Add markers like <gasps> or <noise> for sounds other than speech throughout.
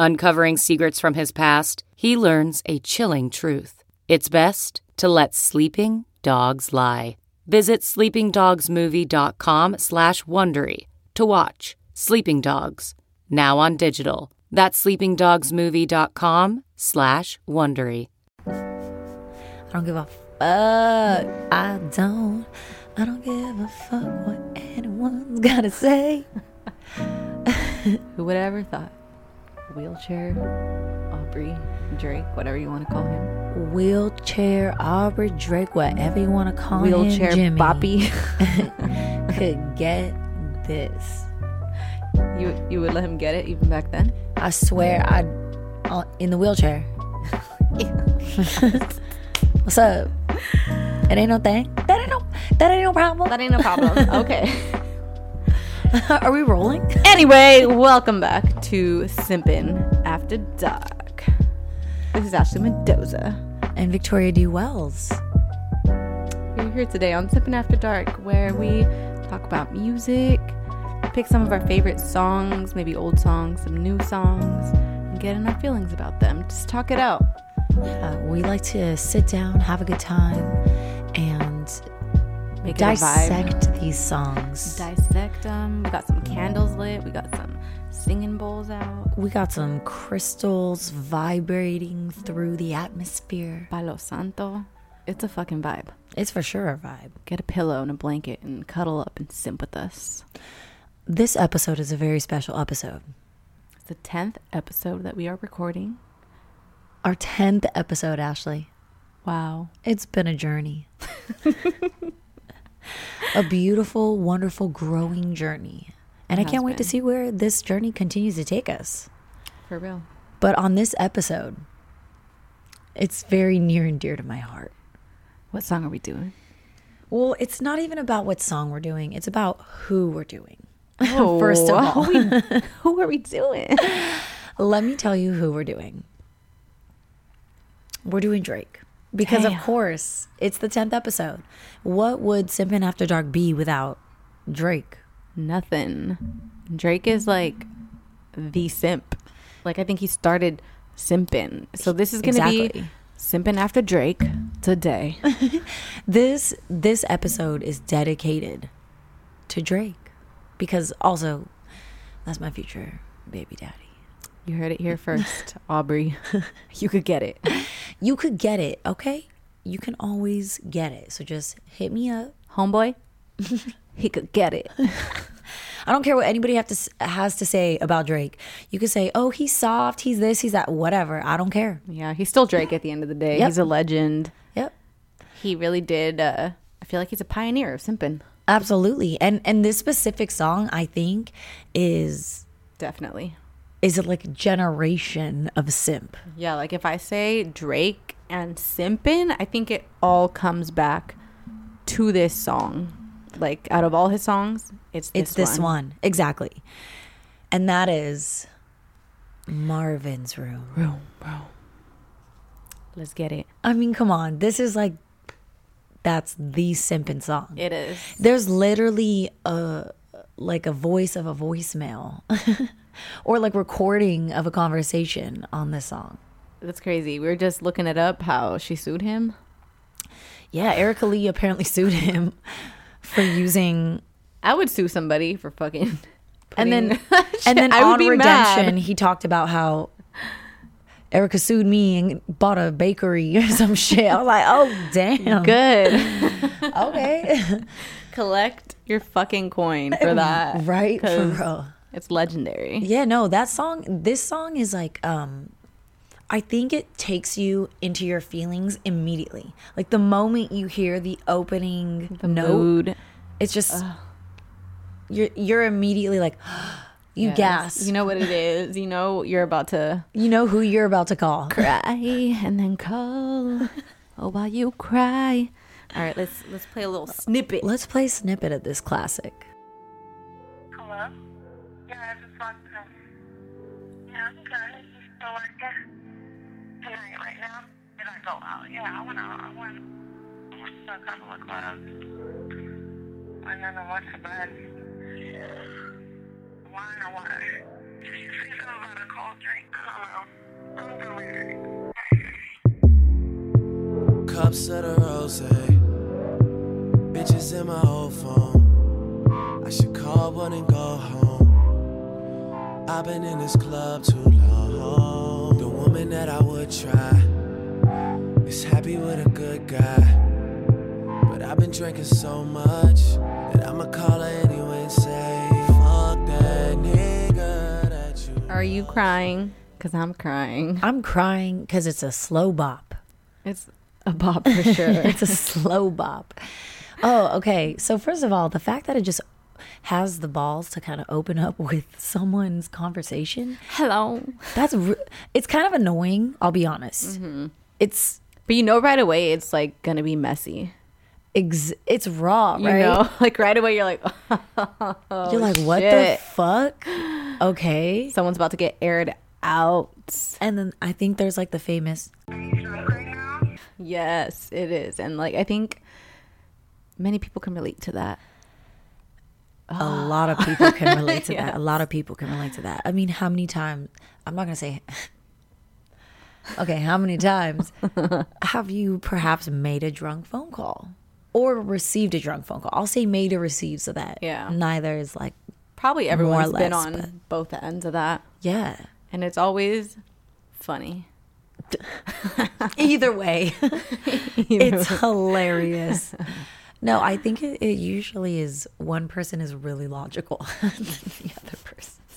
Uncovering secrets from his past, he learns a chilling truth. It's best to let sleeping dogs lie. Visit sleepingdogsmovie.com slash Wondery to watch Sleeping Dogs, now on digital. That's sleepingdogsmovie.com slash Wondery. I don't give a fuck. I don't. I don't give a fuck what anyone's gotta say. <laughs> Who would have ever thought? Wheelchair, Aubrey, Drake, whatever you want to call him. Wheelchair Aubrey Drake, whatever you want to call Wheelchair him, Jimmy, Boppy. <laughs> <laughs> could get this. you you would let him get it even back then? I swear, I uh, in the wheelchair. <laughs> What's up? It ain't no thing. That ain't no. That ain't no problem. That ain't no problem. okay. <laughs> Are we rolling? Anyway, welcome back to Simpin' After Dark. This is Ashley Mendoza. And Victoria D. Wells. We're here today on Simpin' After Dark, where we talk about music, pick some of our favorite songs, maybe old songs, some new songs, and get in our feelings about them. Just talk it out. Uh, we like to sit down, have a good time, Make it a vibe. dissect these songs. Dissect them. We got some candles lit. We got some singing bowls out. we got some crystals vibrating through the atmosphere. Palo Santo. It's a fucking vibe. It's for sure a vibe. Get a pillow and a blanket and cuddle up and simp with us. This episode is a very special episode. It's the 10th episode that we are recording. Our 10th episode, Ashley. Wow. It's been a journey. <laughs> a beautiful, wonderful, growing journey. And It I can't wait to see where this journey continues to take us. For real. But on this episode, it's very near and dear to my heart. What song are we doing? Well, it's not even about what song we're doing, it's about who we're doing. <laughs> First oh, of all, <laughs> Who are we doing? let me tell you who we're doing. We're doing Drake. Because, of course, it's the 10th episode. What would Simpin' After Dark be without Drake? Nothing. Drake is like the simp. Like I think he started simping. So this is gonna be Exactly. simping after Drake today. <laughs> This this episode is dedicated to Drake because also that's my future baby daddy. You heard it here first, <laughs> Aubrey. <laughs> You could get it. You could get it, okay? You can always get it. So just hit me up. Homeboy, <laughs> he could get it. I don't care what anybody have to has to say about Drake. You could say, "Oh, he's soft, he's this, he's that, whatever." I don't care. Yeah, he's still Drake at the end of the day. Yep. He's a legend. Yep. He really did uh I feel like he's a pioneer of simping. Absolutely. And and this specific song, I think, is Definitely. Is it like a generation of simp. Yeah, like if I say Drake and simpin', I think it all comes back to this song. Like out of all his songs, it's this it's this one. Exactly. And that is Marvin's Room. Room, room. Let's get it. I mean, come on. This is like that's the simpin' song. It is. There's literally a like a voice of a voicemail <laughs> or like recording of a conversation on this song. That's crazy. We were just looking it up how she sued him. Yeah, Erica Lee apparently <laughs> sued him for using I would sue somebody for fucking and then <laughs> and then I would on be redemption mad. he talked about how Erica sued me and bought a bakery <laughs> or some shit. I was like, oh damn. Good. Okay. Collect your fucking coin for that. right, For real. It's legendary. Yeah, no, that song this song is like um I think it takes you into your feelings immediately. Like the moment you hear the opening The note, mood. it's just you're you're immediately like <gasps> you Yes. gas. You know what it is. You know you're about to you know who you're about to call. cry and then call. <laughs> Oh, while you cry. All right, let's let's play a little snippet. Let's play a snippet of this classic. Hello? Out? Uh, yeah, I out. I went. I. And then I to bed. Wine or you say something about a cold drink? I don't know. I'm. Cups of the rose. Bitches in my old phone. I should call one and go home. I've been in this club too long. The woman that I would try drinking so much that I'ma call her anyway and say, Fuck that nigga that you. Are you crying? Cause I'm crying. I'm crying because it's a slow bop. It's a bop for sure. <laughs> it's a slow bop. Oh, okay. So first of all, the fact that it just has the balls to kind of open up <laughs> with someone's conversation, Hello. that's re- it's kind of annoying. I'll be honest. Mm-hmm. It's But you know right away it's like gonna be messy. Ex- it's raw, You right? know? <laughs> Like right away you're like, You're oh, like, what the fuck? Okay. someone's about to get aired out. And then I think there's like the famous Are you drunk right? Yes, it is. And like I think many people can relate to that. a lot of people can relate to <laughs> that. A lot of people can relate to that. I mean, how many times? I'm not gonna say. <laughs> okay, how many times have you perhaps made a drunk phone call or received a drunk phone call? I'll say made or received, so that Yeah. neither is like Probably everyone's been on but- both ends of that. yeah. And it's always funny. <laughs> Either way, <laughs> <laughs> it's hilarious. No, I think it, it usually is one person is really logical and the other person's like.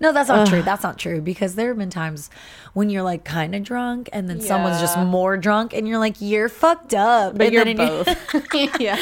No, that's not true. That's not true because there have been times when you're like kind of drunk and then someone's just more drunk and you're like you're fucked up. But and you're in your- both. <laughs> yeah.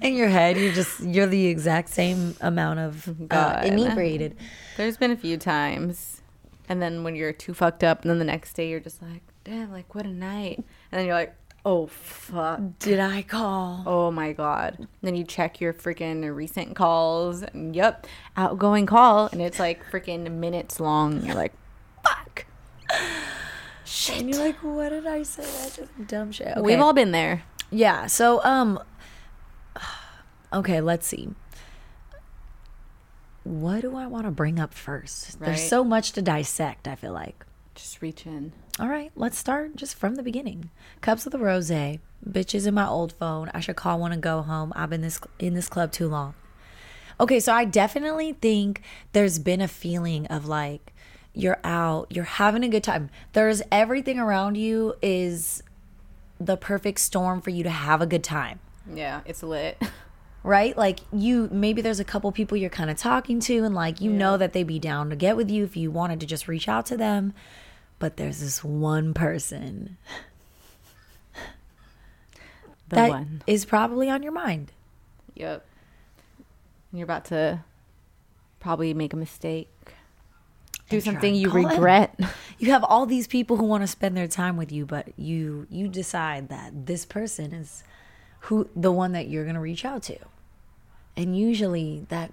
in your head, you're just you're the exact same amount of uh, God. inebriated. There's been a few times. And then when you're too fucked up and then the next day you're just like, damn, like what a night. And then you're like, oh fuck. Did I call? Oh my god. Then you check your freaking recent calls and yep, outgoing call and it's like freaking minutes long. You're like, fuck. And you're like, what did I say? That's just dumb shit. Okay. We've all been there. Yeah. So, um, okay, let's see. What do I want to bring up first? There's so much to dissect, I feel like. Just reach in. All right, let's start just from the beginning. Cups of the rose, bitches in my old phone. I should call one and go home. I've been this in this club too long. Okay, so I definitely think there's been a feeling of like you're out, you're having a good time. There's everything around you is the perfect storm for you to have a good time Yeah, it's lit. <laughs> right? Like you maybe there's a couple people you're kind of talking to and like you know that they'd be down to get with you if you wanted to just reach out to them. But there's this one person <laughs> The that one. is probably on your mind. Yep. And you're about to probably make a mistake. Do And something you it. regret. <laughs> <laughs> You have all these people who want to spend their time with you, but you you decide that this person is who the one that you're going to reach out to. And usually that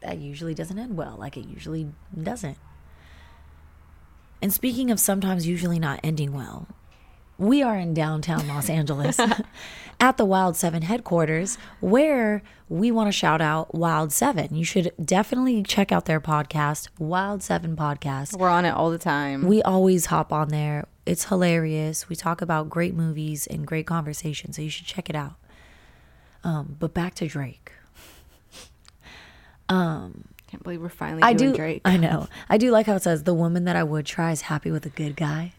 that usually doesn't end well, like it usually doesn't. And speaking of sometimes usually not ending well, we are in downtown Los Angeles <laughs> at the Wild 7 headquarters where we want to shout out Wild 7. You should definitely check out their podcast, Wild 7 Podcast. We're on it all the time. We always hop on there. It's hilarious. We talk about great movies and great conversations, so you should check it out. Um, but back to Drake. Can't believe we're finally I do. Drake. I know. I do like how it says the woman that I would try is happy with a good guy.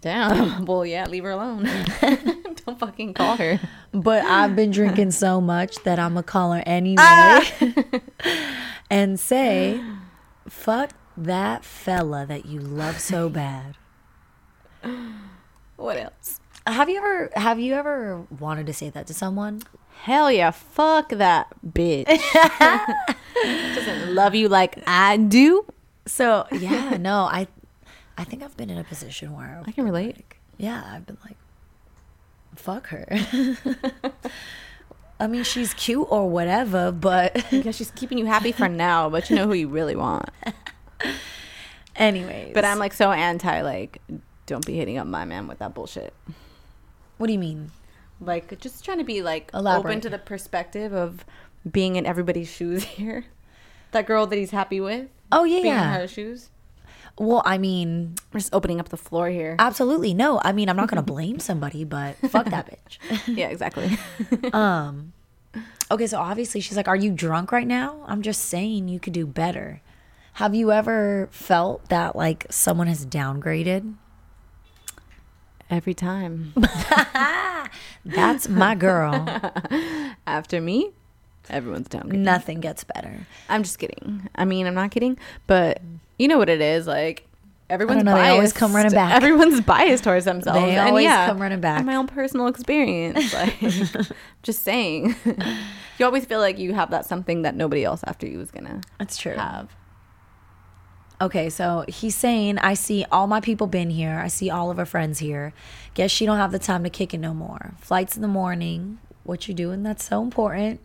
Damn. <laughs> Well, yeah, leave her alone. <laughs> Don't fucking call her. But I've been drinking so much that I'm gonna call her anyway Ah! <laughs> and say, "Fuck that fella that you love so bad." What else? Have you ever have you ever wanted to say that to someone? Hell yeah, fuck that bitch. <laughs> Doesn't love you like I do. So yeah, <laughs> no, I I think I've been in a position where I can relate. yeah, I've been like, fuck her. <laughs> I mean, she's cute or whatever, but Yeah, she's keeping you happy for now, but you know who you really want. anyways. But I'm like so anti like don't be hitting up my man with that bullshit. what do you mean? Like just trying to be like open to the perspective of being in everybody's shoes <laughs> here. That girl that he's happy with. Oh yeah, Being in her shoes. Well, I mean, We're just opening up the floor here. absolutely no. I mean, I'm not gonna <laughs> blame somebody, but fuck that bitch. <laughs> yeah, exactly. Um. Okay, so obviously she's like, "Are you drunk right now?" I'm just saying you could do better. Have you ever felt that like someone has downgraded? Every time. That's my girl. After me, everyone's down. Nothing gets better. I'm just kidding. I mean, I'm not kidding, but you know what it is. Like everyone's know, biased. always come running back. Everyone's biased towards themselves. They and always yeah, come running back. My own personal experience. <laughs> Like, just saying. <laughs> you always feel like you have that something that nobody else after you is gonna That's true. have. Okay, so he's saying, I see all my people been here. I see all of her friends here. Guess she don't have the time to kick it no more. Flights in the morning. What you doing? That's so important.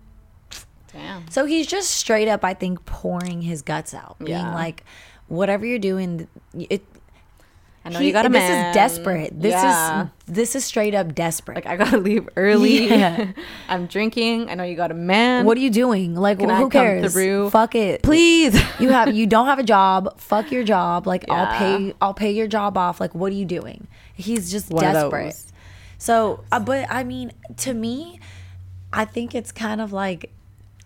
Damn. So he's just straight up, I think, pouring his guts out, being Yeah. like, whatever you're doing, it. I know he- you got a This man. is desperate. This Yeah. is this is straight up desperate. like I gotta leave early. <laughs> Yeah. <laughs> I'm drinking. I know you got a man. what are you doing? Like, Can who I cares? through? Fuck it, Please. you have you don't have a job. <laughs> Fuck your job. Like I'll pay I'll pay your job off. Like what are you doing? He's just One desperate. So, uh, but I mean, to me, I think it's kind of like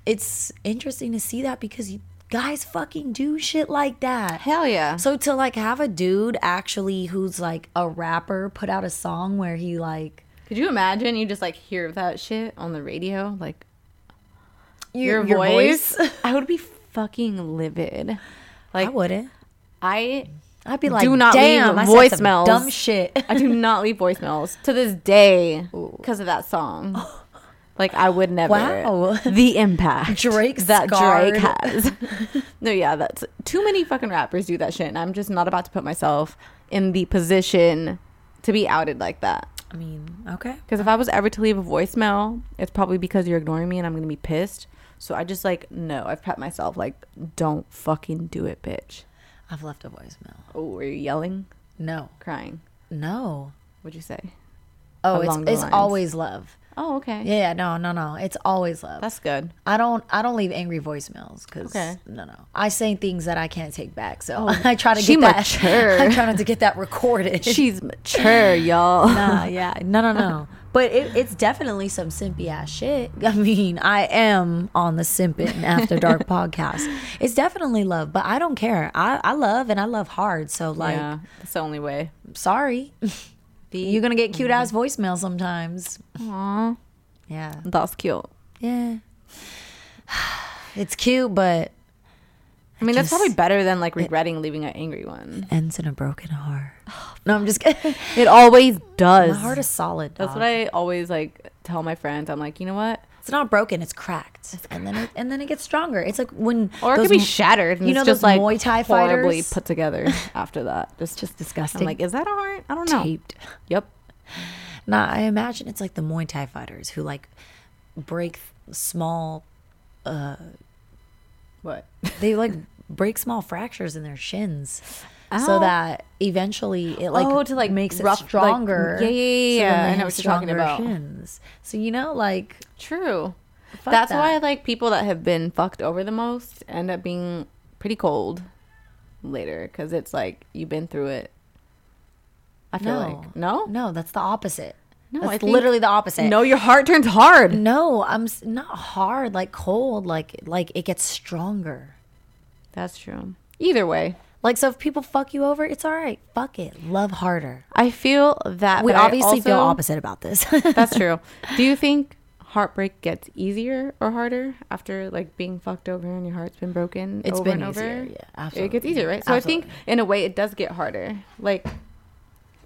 it's interesting to see that because you guys fucking do shit like that. Hell yeah. So to like have a dude actually who's like a rapper put out a song where he like Could you imagine you just like hear that shit on the radio? Like your, your, voice, <laughs> I would be fucking livid. I wouldn't. I I'd be like, do not damn, leave I said some voicemails. dumb shit. I do not leave voicemails to this day <laughs> because of that song. <laughs> Like I would never. Wow. The impact Drake that scarred. Drake has. <laughs> no, yeah, that's too many fucking rappers do that shit, and I'm just not about to put myself in the position to be outed like that. I mean, okay. Because if I was ever to leave a voicemail, it's probably because you're ignoring me and I'm gonna be pissed. So I just like no, I've prepped myself like, don't fucking do it, bitch. I've left a voicemail. Oh, were you yelling, No, crying? no. What'd you say? Oh, Along it's it's lines. always love. Oh, okay. Yeah, no, no, no. It's always love. That's good. I don't I don't leave angry voicemails because Okay. no no I say things that I can't take back so oh, <laughs> I try to get that mature. <laughs> I try not to get that recorded. <laughs> She's mature, y'all. nah yeah no no no but it, it's definitely some simpy ass shit. I mean I am on the simping after dark podcast. It's definitely love, but I don't care. I I love and I love hard. So like yeah, that's the only way. sorry, you're gonna get cute mm. ass voicemail sometimes. Aw, Yeah that's cute. yeah. <sighs> It's cute, but I mean, that's probably better than like regretting leaving an angry one. ends in a broken heart. <sighs> No, I'm just kidding. It always does. My heart is solid. That's dog. what I always like tell my friends. I'm like, you know what? It's not broken. It's cracked, and then it, and then it gets stronger. It's like when Or it those could be shattered. And you it's know just those like Muay Thai horribly fighters? put together <laughs> after that. Just, just disgusting. I'm like, is that a heart? I don't know. taped. Yep. Nah, I imagine it's like the Muay Thai fighters who like break small. Uh What? They like <laughs> break small fractures in their shins. Ow. So oh. that eventually it like Oh, to, like, makes it rough- like, stronger. yeah, yeah, yeah, so yeah. they I know what you're talking about. Shins. So you know, like True. That's that. why like people that have been fucked over the most end up being pretty cold later because it's like you've been through it. I feel no, like no, no, that's the opposite. No, it's literally the opposite. no. Your heart turns hard. No, I'm s- not hard, like cold, like like it gets stronger. That's true. Either way, Like, so if people fuck you over, it's all right. Fuck it. Love harder. I feel that We obviously feel opposite about this. <laughs> That's true. Do you think heartbreak gets easier or harder after like being fucked over and your heart's been broken It's over been and over? easier, yeah, It gets easier, right? So I think in a way it does get harder. Like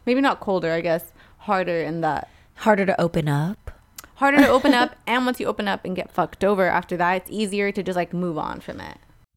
maybe not colder, I guess, harder in that harder to open up. harder to open <laughs> up and once you open up and get fucked over after that, it's easier to just like move on from it.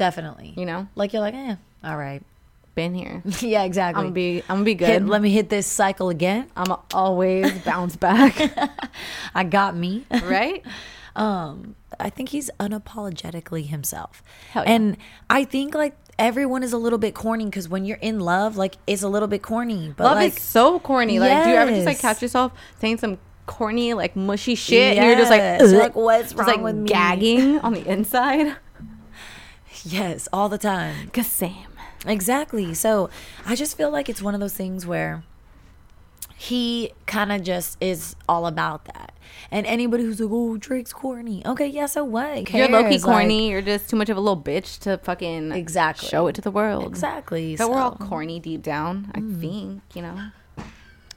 Definitely. You know? Like you're like, eh, all right. <laughs> Been here. <laughs> yeah, exactly. I'm gonna be I'm gonna be good. Hit, let me hit this cycle again. I'm always <laughs> bounce back. I got me. right? Um, I think he's unapologetically himself. Yeah. And I think like everyone is a little bit corny because when you're in love, like it's a little bit corny. But Love like, is so corny. Like, do you ever just like catch yourself saying some corny, like mushy shit, and you're just like, "Ugh," like, what's just, wrong like with me? gagging on the inside? Yes, all the time. Cause same. Exactly. So I just feel like it's one of those things where he kind of just is all about that. And anybody who's like, "Oh, Drake's corny," okay, yeah, so what? You're low key cares? Like, corny. you're just too much of a little bitch to fucking Exactly. show it to the world. exactly. But we're all corny deep down. I mm. think you know.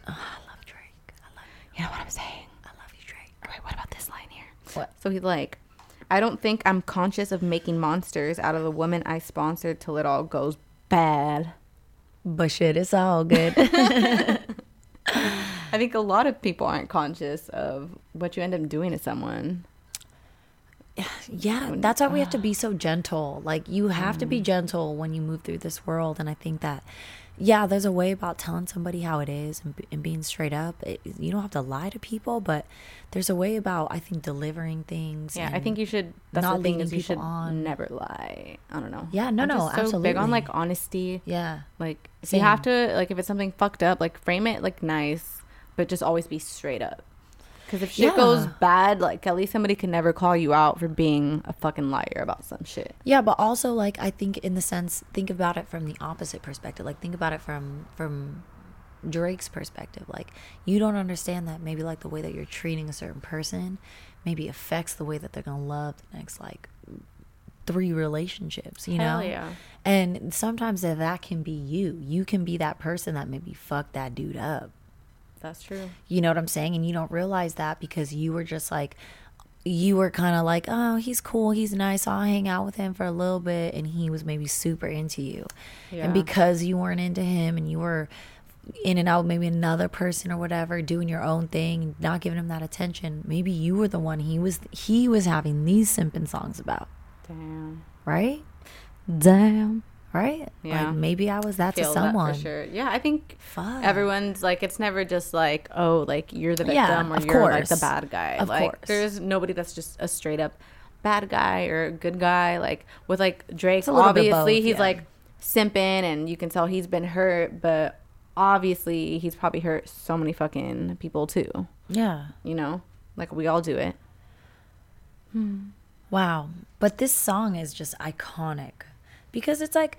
Ah, I love Drake. I love You know what I'm saying? I love you, Drake. Wait, what about this line here? What? So he's like, I don't think I'm conscious of making monsters out of the woman I sponsored till it all goes bad. But shit, it's all good. <laughs> I think a lot of people aren't conscious of what you end up doing to someone. yeah, that's why we have to <sighs> be so gentle. Like you have to be mm. gentle when you move through this world, and I think that. Yeah, there's a way about telling somebody how it is and, and being straight up. It, you don't have to lie to people, but there's a way about I think delivering things. Yeah, I think you should. That's not the thing is you should on. never lie. I don't know. Yeah, no, I'm no, so big on like honesty. Yeah, Like if you have to, like if it's something fucked up, like frame it like nice, but just always be straight up. Because if shit goes bad, like at least somebody can never call you out for being a fucking liar about some shit. Yeah, but also like I think in the sense think about it from the opposite perspective. Like think about it from from Drake's perspective. Like you don't understand that maybe like the way that you're treating a certain person maybe affects the way that they're going to love the next like three relationships, you Hell know? yeah. And sometimes that that can be you. You can be that person that maybe fucked that dude up. That's true. You know what I'm saying? And you don't realize that because you were just like, you were kind of like, oh, he's cool, he's nice, I'll hang out with him for a little bit. And he was maybe super into you. Yeah. And because you weren't into him and you were in and out, maybe another person or whatever, doing your own thing, not giving him that attention, maybe you were the one he was he was having these simping songs about, Damn. right? Damn. Right? Yeah. Like maybe I was that to Feel that someone. for sure. Yeah, I think Fuck. everyone's like it's never just like oh like you're the victim Yeah, or you're like the bad guy. Of like course. there's nobody that's just a straight up bad guy or a good guy. Like with like Drake, a little bit obviously both, he's yeah. like simping and you can tell he's been hurt, but obviously he's probably hurt so many fucking people too. Yeah. You know, like we all do it. Hmm. Wow. But this song is just iconic. Because it's like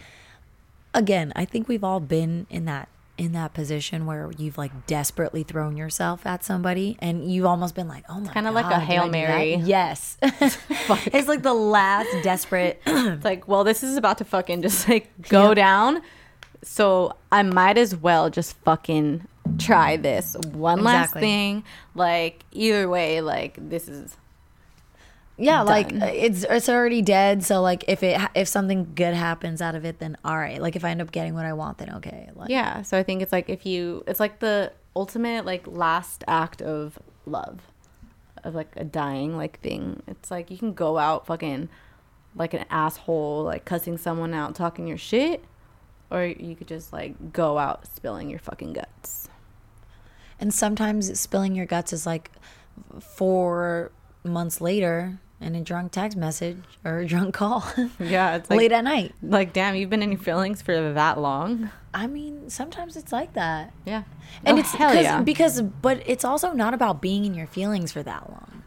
again, I think we've all been in that in that position where you've like desperately thrown yourself at somebody and you've almost been like, oh my kinda like a Hail I do that?" Mary. Yes. <laughs> it's like the last desperate <clears throat> It's like, well, this is about to fucking just like go down. So I might as well just fucking try this one last thing. Like either way, like this is Yeah, like Done. uh, it's it's already dead. So like if it if something good happens out of it, then all right. Like if I end up getting what I want, then okay. Like yeah. So I think it's like if you, it's like the ultimate like last act of love, of like a dying like thing. It's like you can go out fucking like an asshole, like cussing someone out, talking your shit, or you could just like go out spilling your fucking guts. And sometimes spilling your guts is like four months later in a drunk text message or a drunk call <laughs> Yeah, it's like late at night. Like, damn, you've been in your feelings for that long. I mean, sometimes it's like that. Yeah. And Oh, it's hell yeah. because, but it's also not about being in your feelings for that long.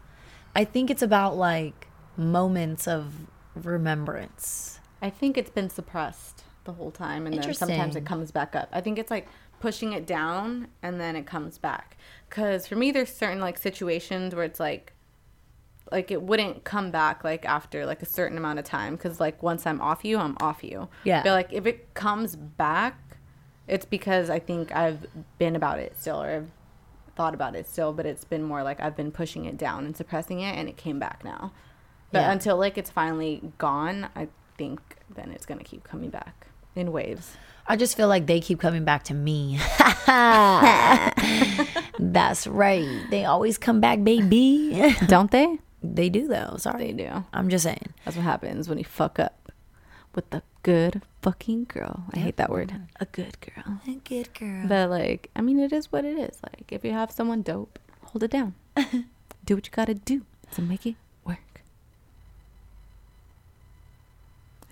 I think it's about like moments of remembrance. I think it's been suppressed the whole time, and then sometimes it comes back up. I think it's like pushing it down, and then it comes back. Because for me, there's certain like situations where it's like, like it wouldn't come back like after like a certain amount of time. Because like once I'm off you, I'm off you. Yeah. But like if it comes back, it's because I think I've been about it still, or I've thought about it still. But it's been more like I've been pushing it down and suppressing it, and it came back now. But Yeah. until like it's finally gone, I think then it's gonna keep coming back in waves. I just feel like they keep coming back to me. <laughs> <laughs> That's right. They always come back, baby. Don't they? They do though. Sorry. They do. I'm just saying. That's what happens when you fuck up with the good fucking girl. I hate that word. Mm-hmm. A good girl. A good girl. But like, I mean, it is what it is. Like, if you have someone dope, hold it down. <laughs> do what you gotta do to make it work.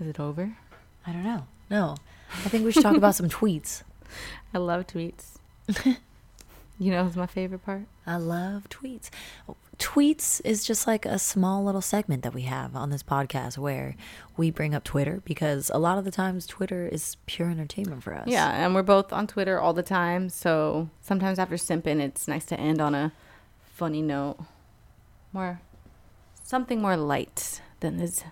Is it over? I don't know. No. I think we should talk about some <laughs> tweets. I love tweets. <laughs> you know, it's my favorite part. I love tweets. Oh, Tweets is just like a small little segment that we have on this podcast where we bring up Twitter because a lot of the times Twitter is pure entertainment for us. Yeah, and we're both on Twitter all the time. So sometimes after simping, it's nice to end on a funny note. More, something more light than this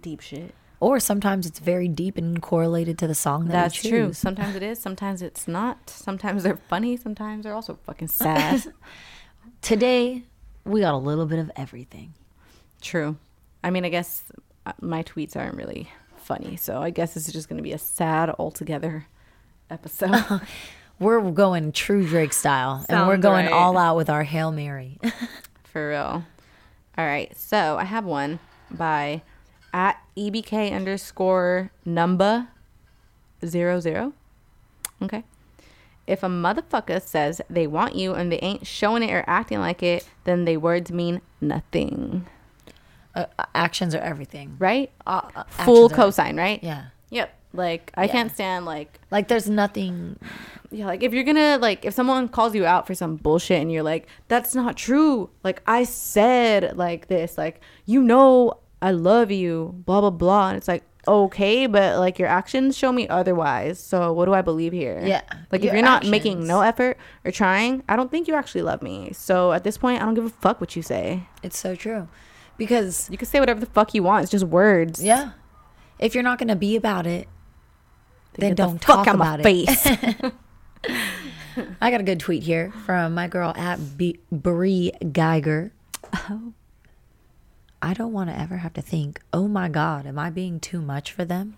deep shit. Or sometimes it's very deep and correlated to the song that That's we true. Sometimes it is. Sometimes it's not. Sometimes they're funny. Sometimes they're also fucking sad. <laughs> Today, we got a little bit of everything. true. I mean, I guess uh, my tweets aren't really funny. So I guess this is just going to be a sad altogether <laughs> episode. <laughs> We're going true Drake style, and we're going right. all out with our Hail Mary. <laughs> For real. All right. So I have one by at EBK underscore number zero zero. Okay. If a motherfucker says they want you and they ain't showing it or acting like it, then they words mean nothing. uh, actions are everything. Right? Uh, uh, Full actions are- right? Yeah. Yep. Like I can't stand like Like there's nothing. yeah, like if you're gonna like if someone calls you out for some bullshit and you're like, that's not true. Like I said like this, like you know I love you, blah blah blah. And it's like, okay, but like your actions show me otherwise. So what do I believe here? Yeah, Like if you're not making no effort or trying, I don't think you actually love me. So at this point I don't give a fuck what you say. It's so true. Because You can say whatever the fuck you want. It's just words. yeah, if you're not gonna be about it, then Get the don't fuck talk about it. <laughs> <laughs> I got a good tweet here from my girl at B- Brie Geiger. Oh. I don't want to ever have to think, oh my God, am I being too much for them?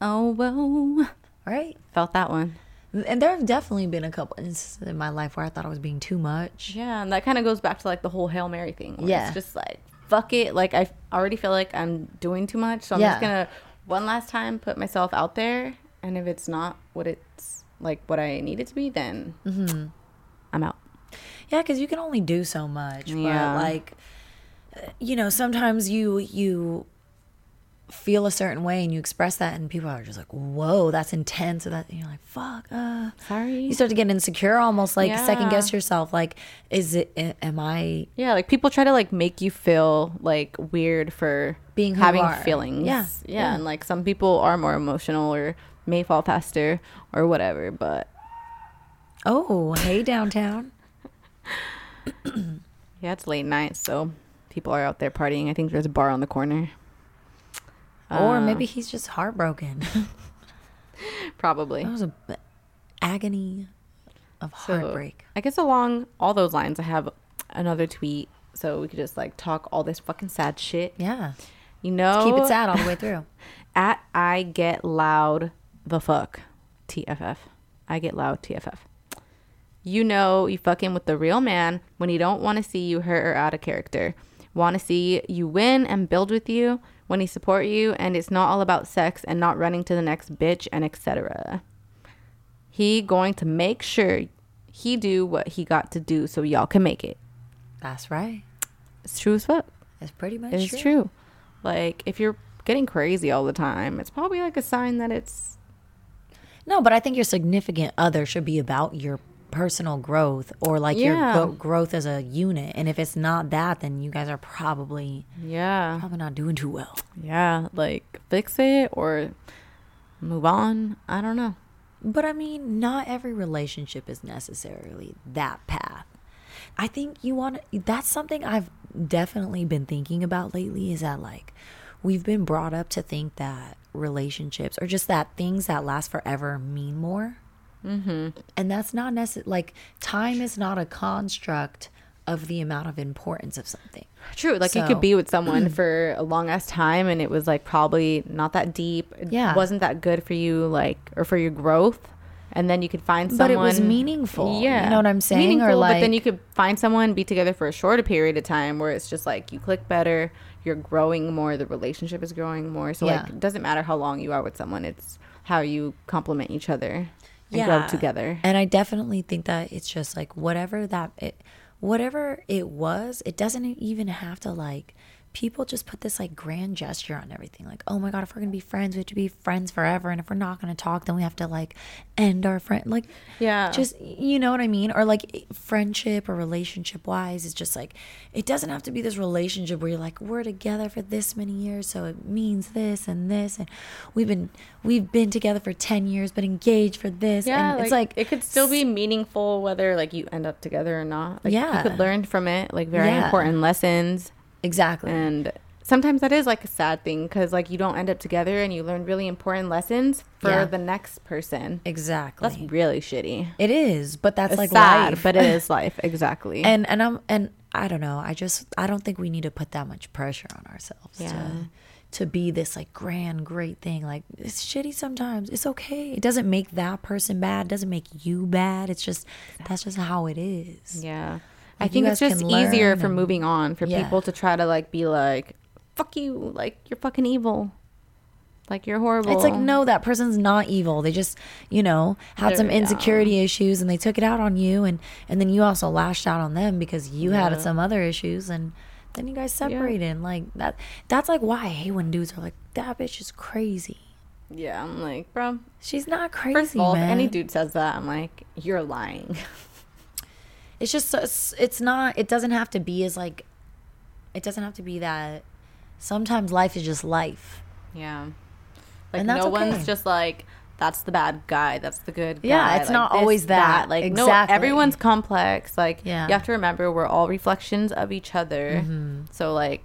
oh well. Right? Felt that one. And there have definitely been a couple instances in my life where I thought I was being too much. Yeah, and that kind of goes back to like the whole Hail Mary thing. Yeah. It's just like, fuck it. Like, I already feel like I'm doing too much. So I'm Yeah. just going to one last time put myself out there. And if it's not what it's like, what I need it to be, then Mm-hmm. I'm out. Yeah, because you can only do so much. Yeah. But like, you know, sometimes you you feel a certain way and you express that and people are just like whoa that's intense or that and you're like fuck uh Sorry. you start to get insecure almost like second guess yourself like is it am i Yeah, like people try to like make you feel like weird for Being having feelings. Yeah, yeah, yeah. and like some people are more emotional or may fall faster or whatever. But oh hey downtown <coughs> yeah, it's late night, so people are out there partying. I think there's a bar on the corner. or Uh, maybe he's just heartbroken <laughs> probably. that was a b- agony of So, heartbreak I guess along all those lines, I have another tweet, so we could just like talk all this fucking sad shit. yeah You know, keep it sad all the way <laughs> through at I get loud the fuck TFF. I get loud TFF. You know you fucking with the real man when he don't want to see you hurt or out of character. Want to see you win and build with you when he support you and it's not all about sex and not running to the next bitch and etc. He going to make sure he do what he got to do so y'all can make it. that's right It's true as fuck. it's pretty much It's true. Like if you're getting crazy all the time, it's probably like a sign that it's No, but I think your significant other should be about your personal growth or like your go- growth as a unit. And if it's not that, then you guys are probably yeah. probably not doing too well. Yeah, like fix it or move on. I don't know. But I mean, not every relationship is necessarily that path. I think you want to, that's something I've definitely been thinking about lately is that like we've been brought up to think that relationships or just that things that last forever mean more. Mm-hmm. And that's not necessary. Like, time is not a construct of the amount of importance of something. True. Like you could be with someone <clears throat> for a long ass time and it was like probably not that deep. It Yeah. wasn't that good for you, like, or for your growth. And then you could find someone. But it was meaningful, Yeah. you know what I'm saying? Or, Meaningful, but then you could find someone, be together for a shorter period of time where it's just like you click better, you're growing more, the relationship is growing more. So, like, it doesn't matter how long you are with someone, it's how you complement each other and grow together. And I definitely think that it's just like whatever that it whatever it was, it doesn't even have to like people just put this like grand gesture on everything. Like, oh my god, if we're gonna be friends, we have to be friends forever. And if we're not gonna talk, then we have to like end our friend like Yeah. just you know what I mean? Or like friendship or relationship wise, it's just like it doesn't have to be this relationship where you're like, we're together for this many years, so it means this and this and we've been we've been together for ten years but engaged for this. Yeah, and like, it's like it could still be meaningful whether like you end up together or not. Like, Yeah. you could learn from it like very Yeah. important lessons, Exactly. and sometimes that is like a sad thing because like you don't end up together and you learn really important lessons for Yeah. the next person. exactly. That's really shitty. it is, but that's It's like sad, life. but it is <laughs> life exactly. and and I'm and I don't know. I just I don't think we need to put that much pressure on ourselves Yeah. to to be this like grand great thing. Like it's shitty sometimes. It's okay. It doesn't make that person bad. It doesn't make you bad. It's just that's just how it is. yeah, I think it's just easier for moving on for Yeah. people to try to like be like, "Fuck you," like you're fucking evil, like you're horrible. It's like no, that person's not evil. They just, you know, had some They're- yeah. insecurity issues and they took it out on you and and then you also lashed out on them because you had some other issues and then you guys separated. And like that that's like why I hate when dudes are like, That bitch is crazy. Yeah, I'm like, bro. She's not crazy. First of all, man. if any dude says that, I'm like, you're lying. <laughs> It's just it's, not it doesn't have to be as like it doesn't have to be that sometimes life is just life. Yeah. Like And that's no okay. one's just like that's the bad guy, that's the good guy. Yeah, it's like, not this, always that. Like no Exactly. everyone's complex. Like Yeah. you have to remember we're all reflections of each other. So like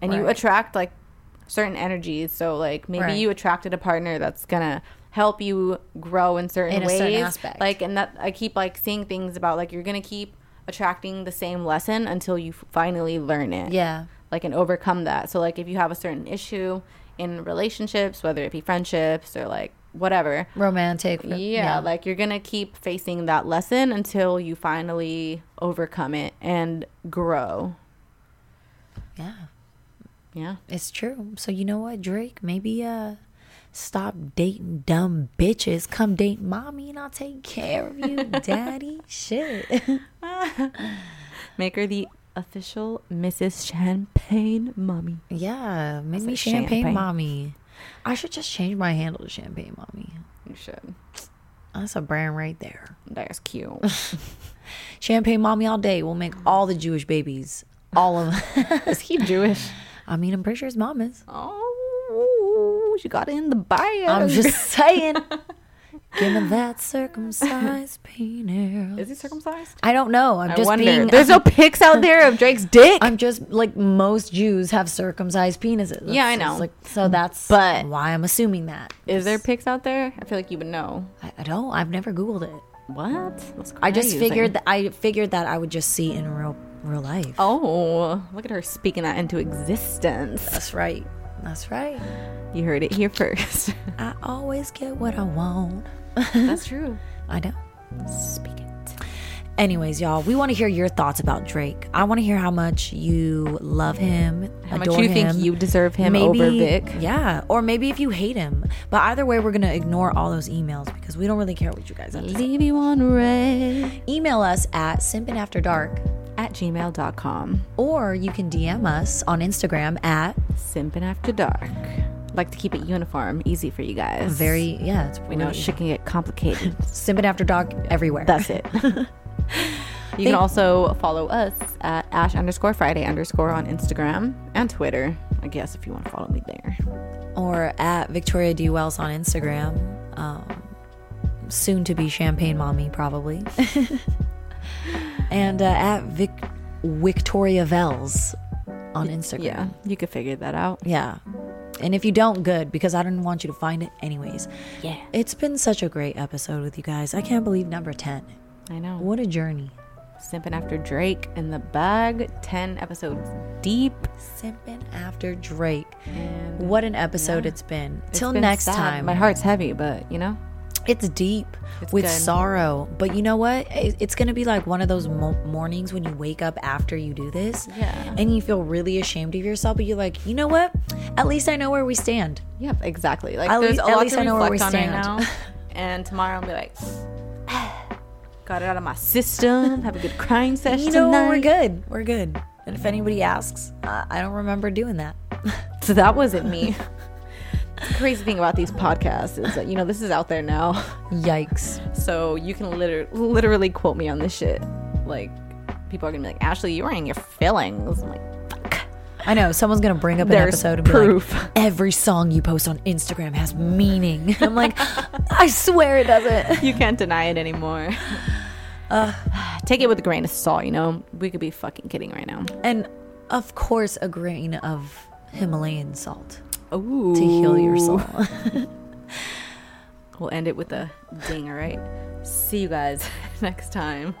and you Mm-hmm. Attract like certain energies. So like maybe Right. you attracted a partner that's gonna help you grow in certain In ways. certain aspect. Like and that I keep like seeing things about like you're gonna keep attracting the same lesson until you finally learn it Yeah. like and overcome that. So like if you have a certain issue in relationships, whether it be friendships or like whatever, Romantic. yeah, like you're gonna keep facing that lesson until you finally overcome it and grow. yeah. Yeah. It's true. So you know what, Drake? Maybe uh stop dating dumb bitches. Come date mommy and I'll take care of you, <laughs> daddy. Shit. <laughs> Make her the official Mrs. Champagne Mommy. Yeah, make me champagne, champagne. mommy. I should just change my handle to champagne mommy. You should. That's a brand right there. That's cute. <laughs> Champagne mommy all day. We'll make all the Jewish babies. All of them. Is he Jewish? I mean, I'm pretty sure his mom is. Oh, she got in the bio. I'm just <laughs> saying. <laughs> Give me that circumcised <laughs> penis. Is he circumcised? I don't know. I'm I just wonder. being. There's no pics out there of Drake's dick. I'm just like most Jews have circumcised penises. Yeah, I know. Like, so that's But- why I'm assuming that. Is there pics out there? I feel like you would know. I, I don't. I've never Googled it. What? That's I just figured that I figured that I would just see in real real life. Oh, look at her speaking that into existence. That's right. That's right. You heard it here first. <laughs> I always get what I want. That's true. <laughs> I know. Speak it. Anyways, y'all, we want to hear your thoughts about Drake. I want to hear how much you love him, How much you think him. you deserve him over Vic? Yeah, or maybe if you hate him. But either way, we're gonna ignore all those emails because we don't really care what you guys have to say. Leave you on red Email us at simpinafterdark, at gmail.com. or you can DM us on Instagram at after dark. Like to keep it uniform, easy for you guys. very yeah. It's We know really- shit can get complicated. <laughs> simpin after dark everywhere. That's it. <laughs> You can also follow us at ash underscore Friday underscore on Instagram and Twitter. I guess if you want to follow me there. or at Victoria D Wells on Instagram. Um, soon to be Champagne Mommy, probably. <laughs> and uh, at Vic Victoria Vels on Instagram. Yeah, you could figure that out. Yeah. And if you don't, good, because I didn't want you to find it anyways. Yeah, It's been such a great episode with you guys. I can't believe number 10. I know. What a journey. Simping after Drake in the bag, 10 episodes deep. Simping after Drake. And What an episode Yeah. it's been. it's Till been next sad. time. My heart's heavy, but you know, It's deep It's with good. sorrow. But you know what? It's going to be like one of those mo- mornings when you wake up after you do this. Yeah. And you feel really ashamed of yourself, but you're like, you know what? At least I know where we stand. Yep, exactly. Like At there's least- a at least to I know where we on right stand. now. <laughs> And tomorrow I'll be like, <sighs> <sighs> got it out of my system. Have a good crying session You know, tonight. we're good. We're good. And if anybody asks, uh, I don't remember doing that. <laughs> So that wasn't me. the crazy thing about these podcasts is that you know this is out there now, Yikes. so you can liter- literally quote me on this shit. Like people are gonna be like, Ashley, you were in your feelings. I'm like, fuck. I know someone's gonna bring up an There's episode and be proof. like, "Every song you post on Instagram has meaning." <laughs> I'm like, I swear it doesn't. You can't deny it anymore. <sighs> Take it with a grain of salt. You know, we could be fucking kidding right now. And of course, a grain of Himalayan salt Ooh. to heal your soul. <laughs> <laughs> We'll end it with a ding, all right? See you guys <laughs> next time.